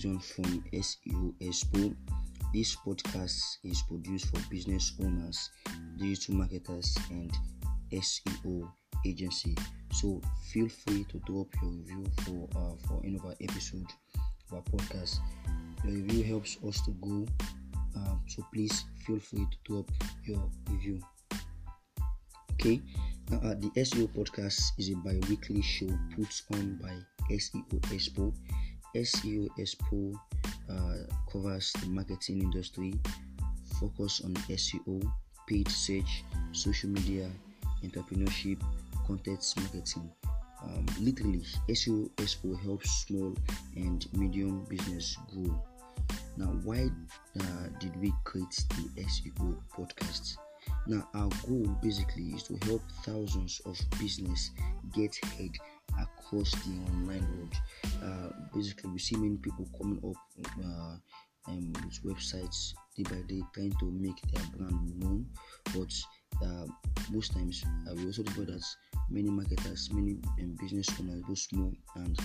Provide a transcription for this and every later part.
from SEO Expo. This podcast is produced for business owners, digital marketers, and SEO agency. So feel free to drop your review for uh, for any of our episode of our podcast. Your review helps us to grow. Um, so please feel free to drop your review. Okay, now uh, the SEO podcast is a bi-weekly show put on by SEO Expo. SEO Expo uh, covers the marketing industry, focus on SEO, paid search, social media, entrepreneurship, content marketing. Um, literally, SEO Expo helps small and medium business grow. Now, why uh, did we create the SEO podcast? Now, our goal basically is to help thousands of business get ahead across the online world. Uh, basically, we see many people coming up uh, um, with websites day by day trying to make their brand known, but uh, most times uh, we also discover that many marketers, many um, business owners, both small and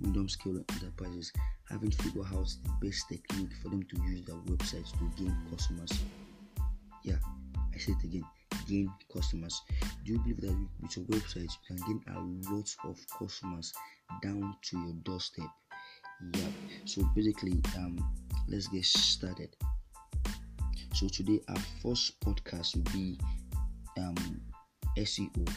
medium scale enterprises, haven't figured out the best technique for them to use their websites to gain customers. Yeah, I say it again gain customers. Do you believe that with your website you can gain a lot of customers down to your doorstep? Yeah. So basically, um, let's get started. So today our first podcast will be um SEO.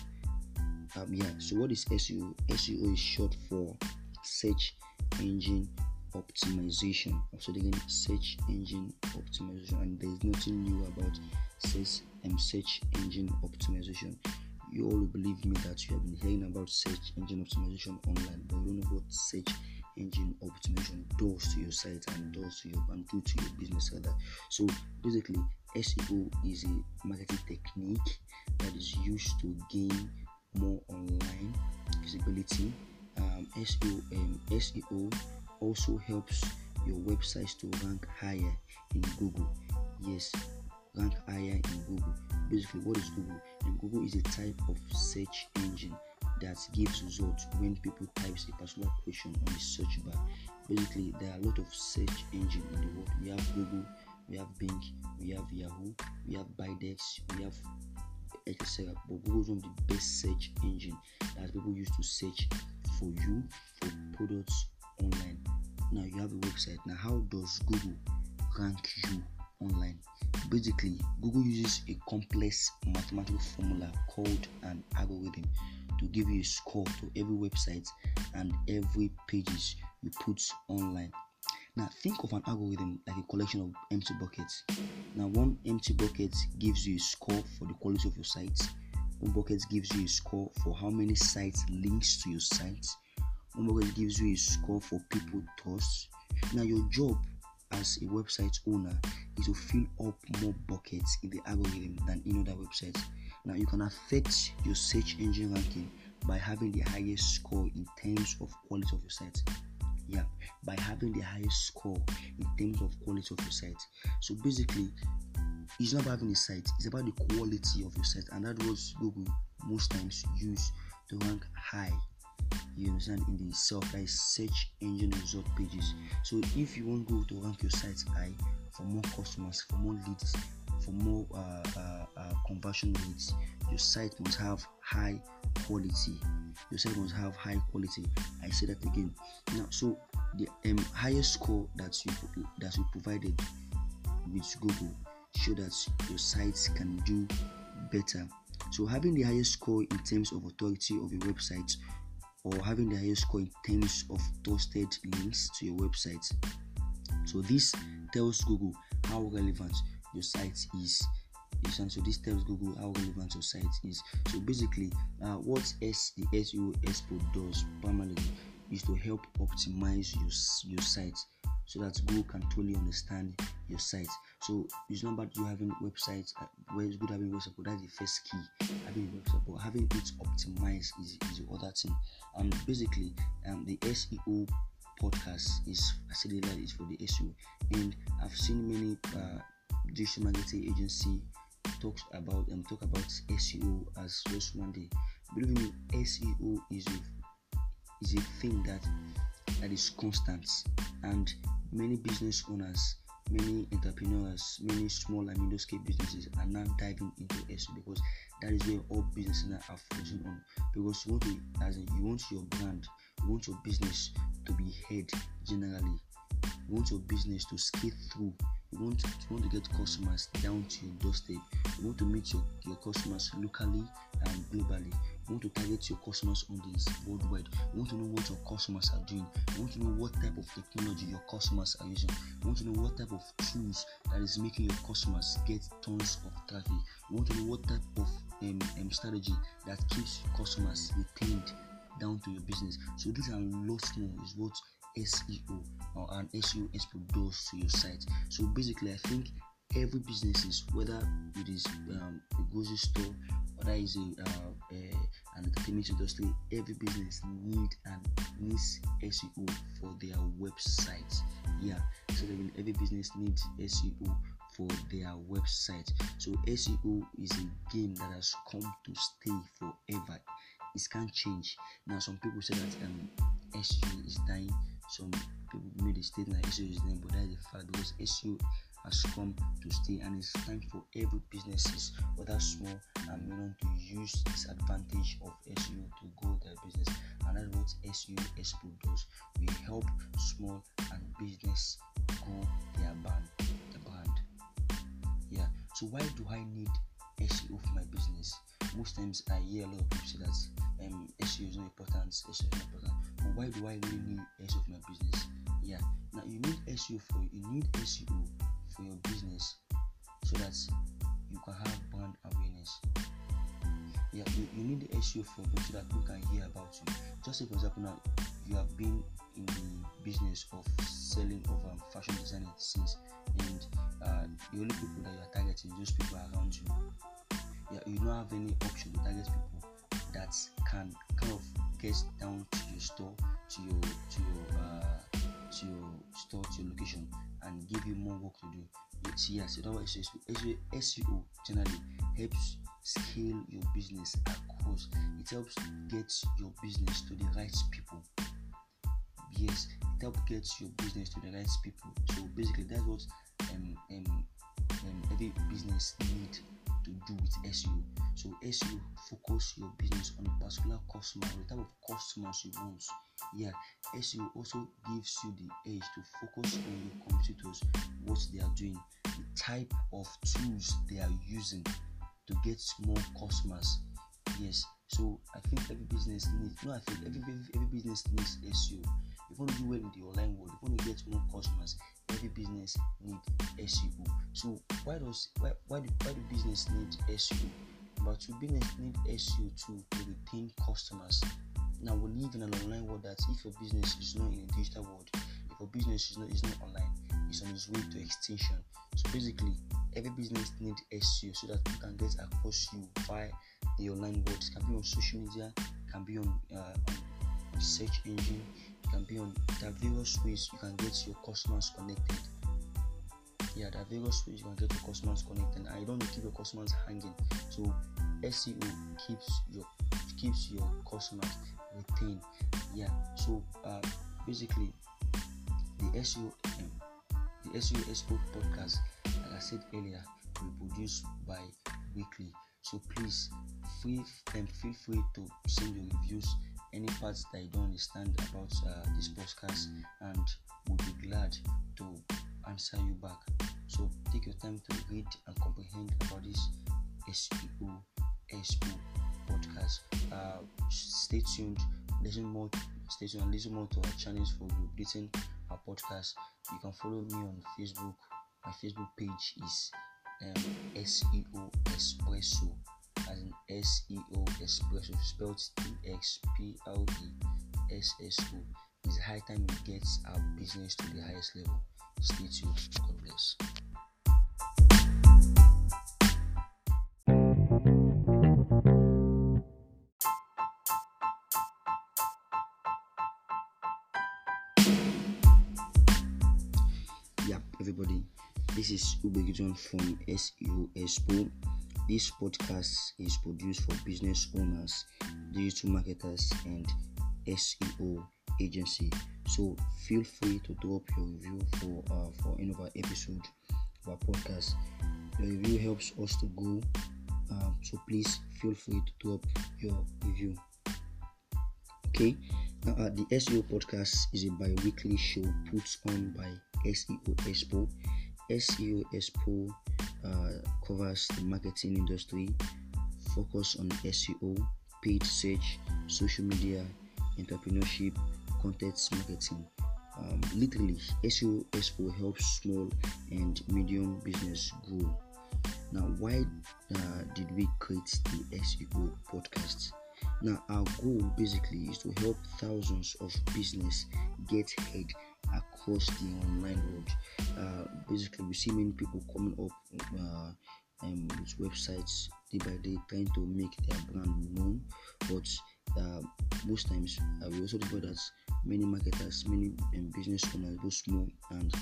Um, yeah. So what is SEO? SEO is short for search engine optimization. So again, search engine optimization, and there's nothing new about search and search engine optimization. You all believe me that you have been hearing about search engine optimization online, but you don't know what search engine optimization does to your site and does to your and do to your business rather. So basically, SEO is a marketing technique that is used to gain more online visibility. Um, SEO um, SEO also helps your websites to rank higher in Google. Yes, rank higher in Google. Basically, what is Google? And Google is a type of search engine that gives results when people types a particular question on the search bar. Basically, there are a lot of search engines in the world. We have Google, we have Bing, we have Yahoo, we have Baidex, we have etc. But Google is one of the best search engine that people use to search for you for products online. Now you have a website. Now, how does Google rank you online? Basically, Google uses a complex mathematical formula called an algorithm to give you a score to every website and every pages you put online. Now, think of an algorithm like a collection of empty buckets. Now, one empty bucket gives you a score for the quality of your site. One bucket gives you a score for how many sites links to your site. One bucket gives you a score for people trust. Now, your job as a website owner is to fill up more buckets in the algorithm than in other websites. Now, you can affect your search engine ranking by having the highest score in terms of quality of your site. Yeah by having the highest score in terms of quality of your site. So basically it's not about having a site it's about the quality of your site and that was google most times use to rank high you understand? In the self like search engine result pages. So if you want google to rank your site high for more customers for more leads for more uh, uh, uh, conversion rates your site must have high quality. Your site must have high quality. I say that again. Now so the um, highest score that you that you provided with google show that your sites can do better. So having the highest score in terms of authority of your website or having the highest score in terms of trusted links to your website. So this tells google how relevant your site is. And so this tells google how relevant your site is. So basically uh, what s the seo expert does primarily is to help optimize your, your site so that Google can totally understand your site. So it's not about you having websites uh, where it's good having website, but that's the first key. Having website, but having it optimized is, is the other thing. And basically, um, the SEO podcast is I said that is for the SEO, and I've seen many uh, digital marketing agency talks about um talk about SEO as just one day. Believe me, SEO is a is a thing that that is constant. And many business owners many entrepreneurs many small and middle scale businesses are now diving into SEO because that is where all businesses are focusing on. Because you want to as in, you want your brand you want your business to be heard generally. You want your business to skate through. You want you want to get customers down to your doorstep. You want to meet your, your customers locally and globally you want to target your customers audience worldwide. You want to know what your customers are doing. You want to know what type of technology your customers are using. You want to know what type of tools that is making your customers get tons of traffic. You want to know what type of um, um, strategy that keeps customers retained down to your business. So these are lots more is what SEO or an SEO expert does to your site. So basically I think every business is whether it is um, a grocery store whether it's a, uh, a an entertainment industry every business need and needs SEO for their website. Yeah so every business needs SEO for their website. So SEO is a game that has come to stay forever. It can't change. Now some people say that um, SEO is dying. Some people made a statement that SEO is dying but that is a fact because SEO has come to stay and it's time for every businesses whether small and medium to use this advantage of SEO to grow their business. And that's what SEO Expo does. We help small and business grow their brand the brand. Yeah. So why do I need SEO for my business? Most times I hear a lot of people say that um, SEO is not important SEO is not important. But why do I really need SEO for my business? Yeah. Now you need SEO for you need SEO for your business so that you can have brand awareness. Yeah, you, you need the SEO for you so that people can hear about you. Just say, for example, now you have been in the business of selling of um, fashion design since, and uh, the only people that you are targeting those people around you. Yeah, you don't have any option to target people that can kind of get down to your store, to your to your uh, to your store, to your location, and give you more work to do. It's yes, it always SEO, SEO generally helps scale your business across. It helps get your business to the right people. Yes, it helps get your business to the right people. So basically, that's what um, um, um, every business need to do with SEO. So SEO focus your business on a particular customer or the type of customers you want. Yeah, SEO also gives you the edge to focus on your competitors, what they are doing, the type of tools they are using to get more customers. Yes, so I think every business needs no I think every, every, business needs SEO. If you want to do well in the online world, if you want to get more customers, every business need SEO. So why does why why do, why do business need SEO? But two business need SEO to retain customers. Now we live in an online world that if your business is not in a digital world, if your business is not is not online, it's on its way to extinction. So basically, every business need SEO so that you can get across you via the online world. It can be on social media, can be on, uh, on search engine, it can be on there are various ways you can get your customers connected. Yeah, there are various ways you can get your customers connected. You don't keep your customers hanging. So SEO keeps your keeps your customers Yeah. So uh, basically, the SEO um, the SEO Expo podcast, like I said earlier, will be produced by weekly. So please feel um, feel free to send your reviews, any parts that you don't understand about uh, this podcast, and we'll be glad to answer you back. So take your time to read and comprehend about this SEO Expo podcast. Uh, stay tuned, listen more, stay tuned, listen more to our channels for updating our podcast. You can follow me on Facebook. My Facebook page is um, SEO Espresso, as in SEO Espresso, spelled E X P L E SSO. It's high time we get our business to the highest level. Stay tuned. God bless. Is Ubegiton from SEO Expo. This podcast is produced for business owners, digital marketers, and SEO agency. So feel free to drop your review for uh, for any of our episode of our podcast. Your review helps us to grow. Um, so please feel free to drop your review. Okay, now uh, the SEO podcast is a bi-weekly show put on by SEO Expo. SEO Expo uh, covers the marketing industry, focus on SEO, paid search, social media, entrepreneurship, content marketing. Um, literally, SEO Expo helps small and medium business grow. Now, why uh, did we create the SEO podcast? Now, our goal basically is to help thousands of business get ahead across the online world. Uh, basically, we see many people coming up uh, um, with websites day by day trying to make their brand known, but uh, most times uh, we also discover that many marketers, many um, business owners, both small and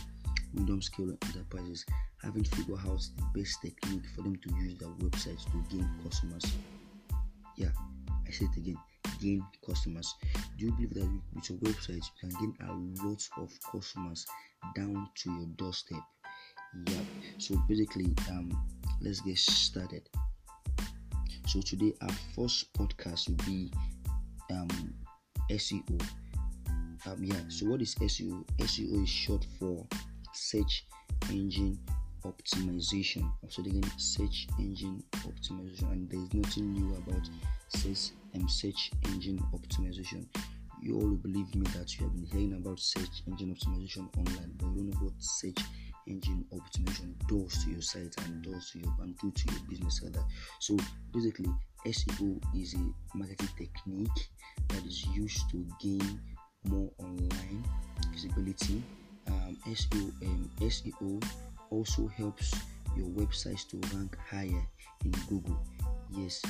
medium scale enterprises, haven't figured out the best technique for them to use their websites to gain customers. Yeah, I say it again gain customers. Do you believe that with your website you can gain a lot of customers down to your doorstep? Yeah. So basically, um, let's get started. So today our first podcast will be um SEO. Um, yeah. So what is SEO? SEO is short for search engine optimization. So again, search engine optimization, and there is nothing new about search and search engine optimization. You all believe me that you have been hearing about search engine optimization online, but you don't know what search engine optimization does to your site and does to your and do to your business rather. So basically, SEO is a marketing technique that is used to gain more online visibility. Um, SEO um, SEO also helps your websites to rank higher in Google. Yes,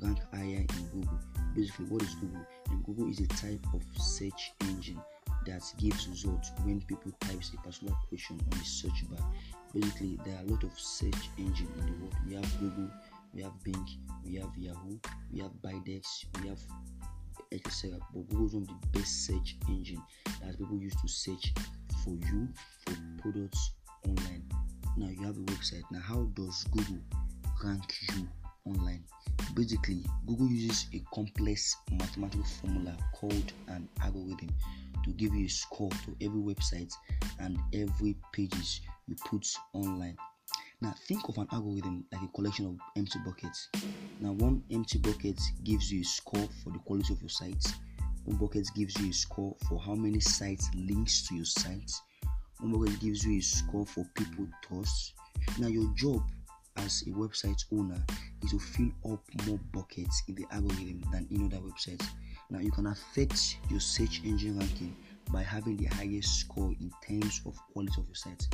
rank higher in Google. Basically, what is Google? And Google is a type of search engine that gives results when people types a particular question on the search bar. Basically, there are a lot of search engine in the world. We have Google, we have Bing, we have Yahoo, we have Bidex, we have etc. But Google is one of the best search engine that people use to search for you for products online. Now you have a website. Now, how does Google rank you online? Basically, Google uses a complex mathematical formula called an algorithm to give you a score to every website and every pages you put online. Now, think of an algorithm like a collection of empty buckets. Now, one empty bucket gives you a score for the quality of your site. One bucket gives you a score for how many sites links to your site. One bucket gives you a score for people trust. Now, your job as a website owner is to fill up more buckets in the algorithm than in other websites. Now, you can affect your search engine ranking by having the highest score in terms of quality of your site.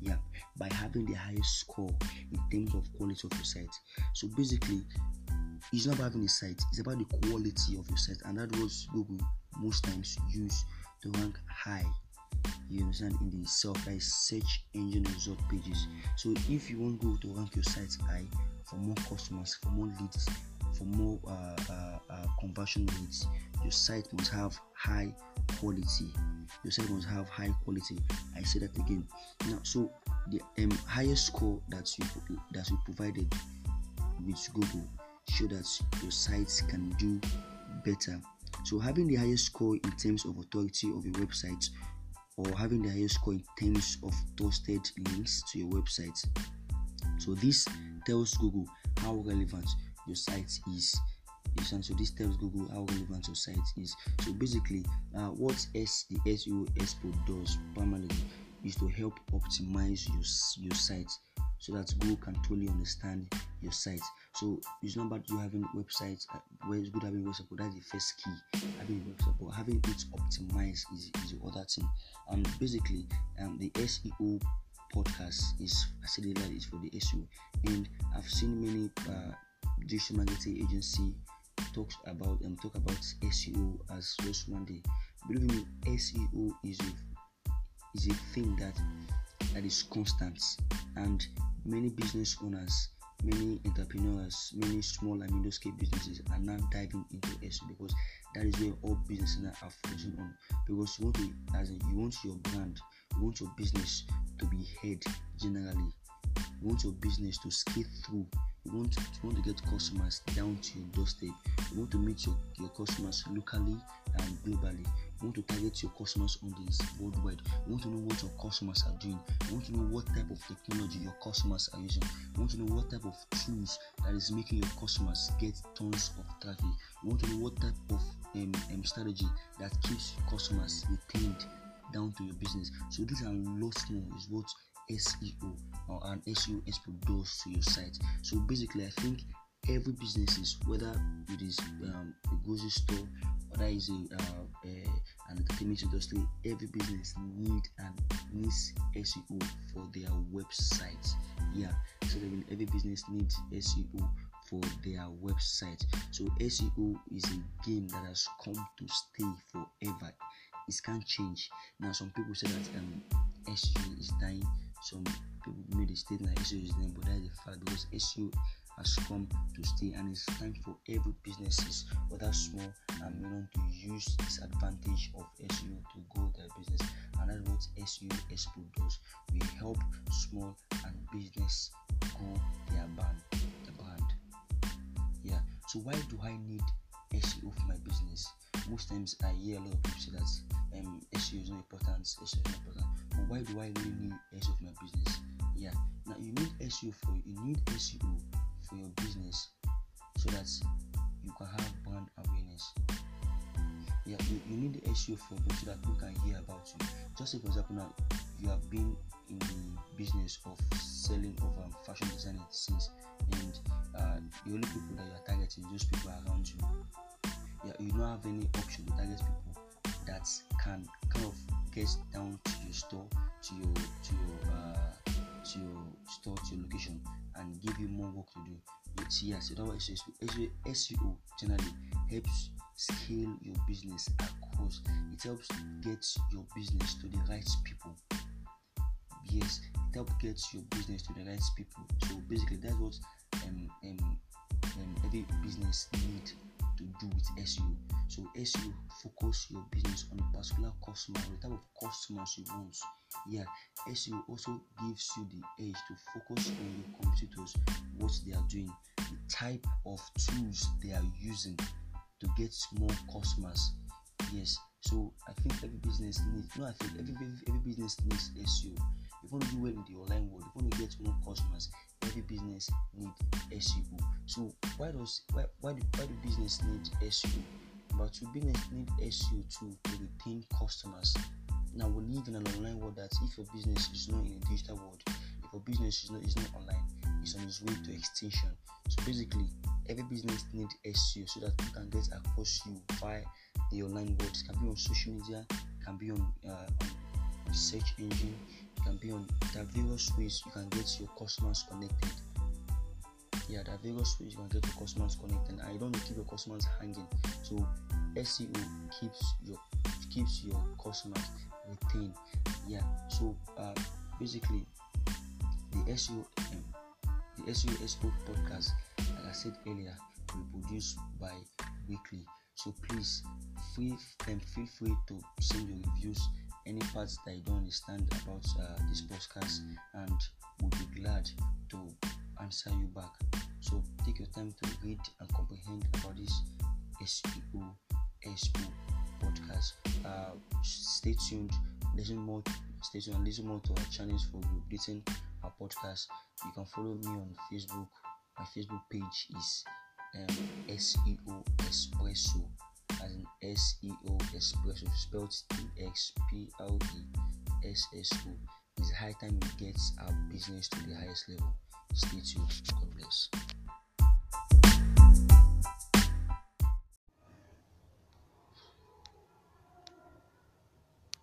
Yeah, by having the highest score in terms of quality of your site. So basically, it's not about having a site, it's about the quality of your site, and that's what Google most times use to rank high you understand? In the self search engine result pages. So if you want google to rank your site high for more customers for more leads for more uh, uh, uh, conversion rates your site must have high quality. Your site must have high quality. I say that again. Now so the um, highest score that you that you provided with google show that your sites can do better. So having the highest score in terms of authority of your website or having the highest score in terms of trusted links to your website. So this tells Google how relevant your site is. So this tells Google how relevant your site is. So basically, uh, what S the SEO expert does primarily is to help optimize your your site so that Google can totally understand your site. So it's not about you having websites uh, where it's good having website, but that's the first key having website, but having it optimized is, is the other thing. And basically, um, the SEO podcast is I said that is for the SEO, and I've seen many uh, digital marketing agency talks about and um, talk about SEO as just one day. Believe me, SEO is a is a thing that that is constant, and many business owners, many entrepreneurs, many small and middle scale businesses are now diving into SEO because that is where all businesses are focusing on. Because you want to, as in, you want your brand, you want your business to be heard generally. You want your business to skate through. You want to, you want to get customers down to your doorstep. You want to meet your, your customers locally and globally. You want to target your customers on audience worldwide. You want to know what your customers are doing. You want to know what type of technology your customers are using. You want to know what type of tools that is making your customers get tons of traffic. You want to know what type of um, um, strategy that keeps customers retained down to your business. So these are lots more is what SEO or an SEO expert does to your site. So basically, I think every business is whether it is um, a grocery store, whether it's a, uh, a, an entertainment industry, every business need and needs SEO for their website. Yeah, so every business needs SEO for their website. So SEO is a game that has come to stay forever. It can't change. Now, some people say that um, SEO is dying some people made a statement like SEO is them, but that is a fact because SEO has come to stay and it's time for every businesses, whether small and medium, to use this advantage of SEO to grow their business. And that's what SEO Expo does. We help small and business grow their brand, the brand. Yeah. So why do I need SEO for my business? Most times I hear a lot of people say that um, SEO is not important, SEO is not important why do I really need SEO for my business? Yeah, now you need SEO for you need SEO for your business so that you can have brand awareness. Yeah, you, you need the SEO for so that people can hear about you. Just say for example now you have been in the business of selling of um, fashion design since and uh, the only people that you are targeting those people around you. Yeah, you don't have any option to target people that can kind of get down to your store, to your to your uh, to your store, to your location, and give you more work to do. It's yes, so that's SEO. SEO generally helps scale your business across. It helps get your business to the right people. Yes, it helps get your business to the right people. So basically, that's what um, um, um, every business need to do with SEO. So SEO focus your business on a particular customer, the type of customers you want. Yeah, SEO also gives you the edge to focus on your competitors, what they are doing, the type of tools they are using to get more customers. Yes, so I think every business needs no I think every, every, every business needs SEO. You want to do well in the online world, if you want to get more customers, every business need SEO. So why does why why do, why do business need SEO? But to business need SEO too to retain customers. Now we live in an online world that if your business is not in a digital world, if your business is not is not online, it's on its way to extinction. So basically, every business need SEO so that you can get across you via the online world. It can be on social media, can be on, uh, on search engine, can be on are various ways you can get your customers connected. Yeah are various ways you can get your customers connected. You don't keep your customers hanging. So seo keeps your keeps your customers retained. Yeah so uh, basically the seo um, the seo expo podcast like i said earlier will produced by weekly so please feel, and feel free to send your reviews any parts that you don't understand about uh, this podcast and we'll be glad to answer you back. So take your time to read and comprehend about this SEO SEO podcast. Uh, stay tuned, listen more, stay tuned listen more to our channels for updating our podcast. You can follow me on Facebook. My Facebook page is um, SEO Espresso as in SEO Espresso, spelled E X P L E S S O. It's high time we get our business to the highest level. Stay tuned. God bless.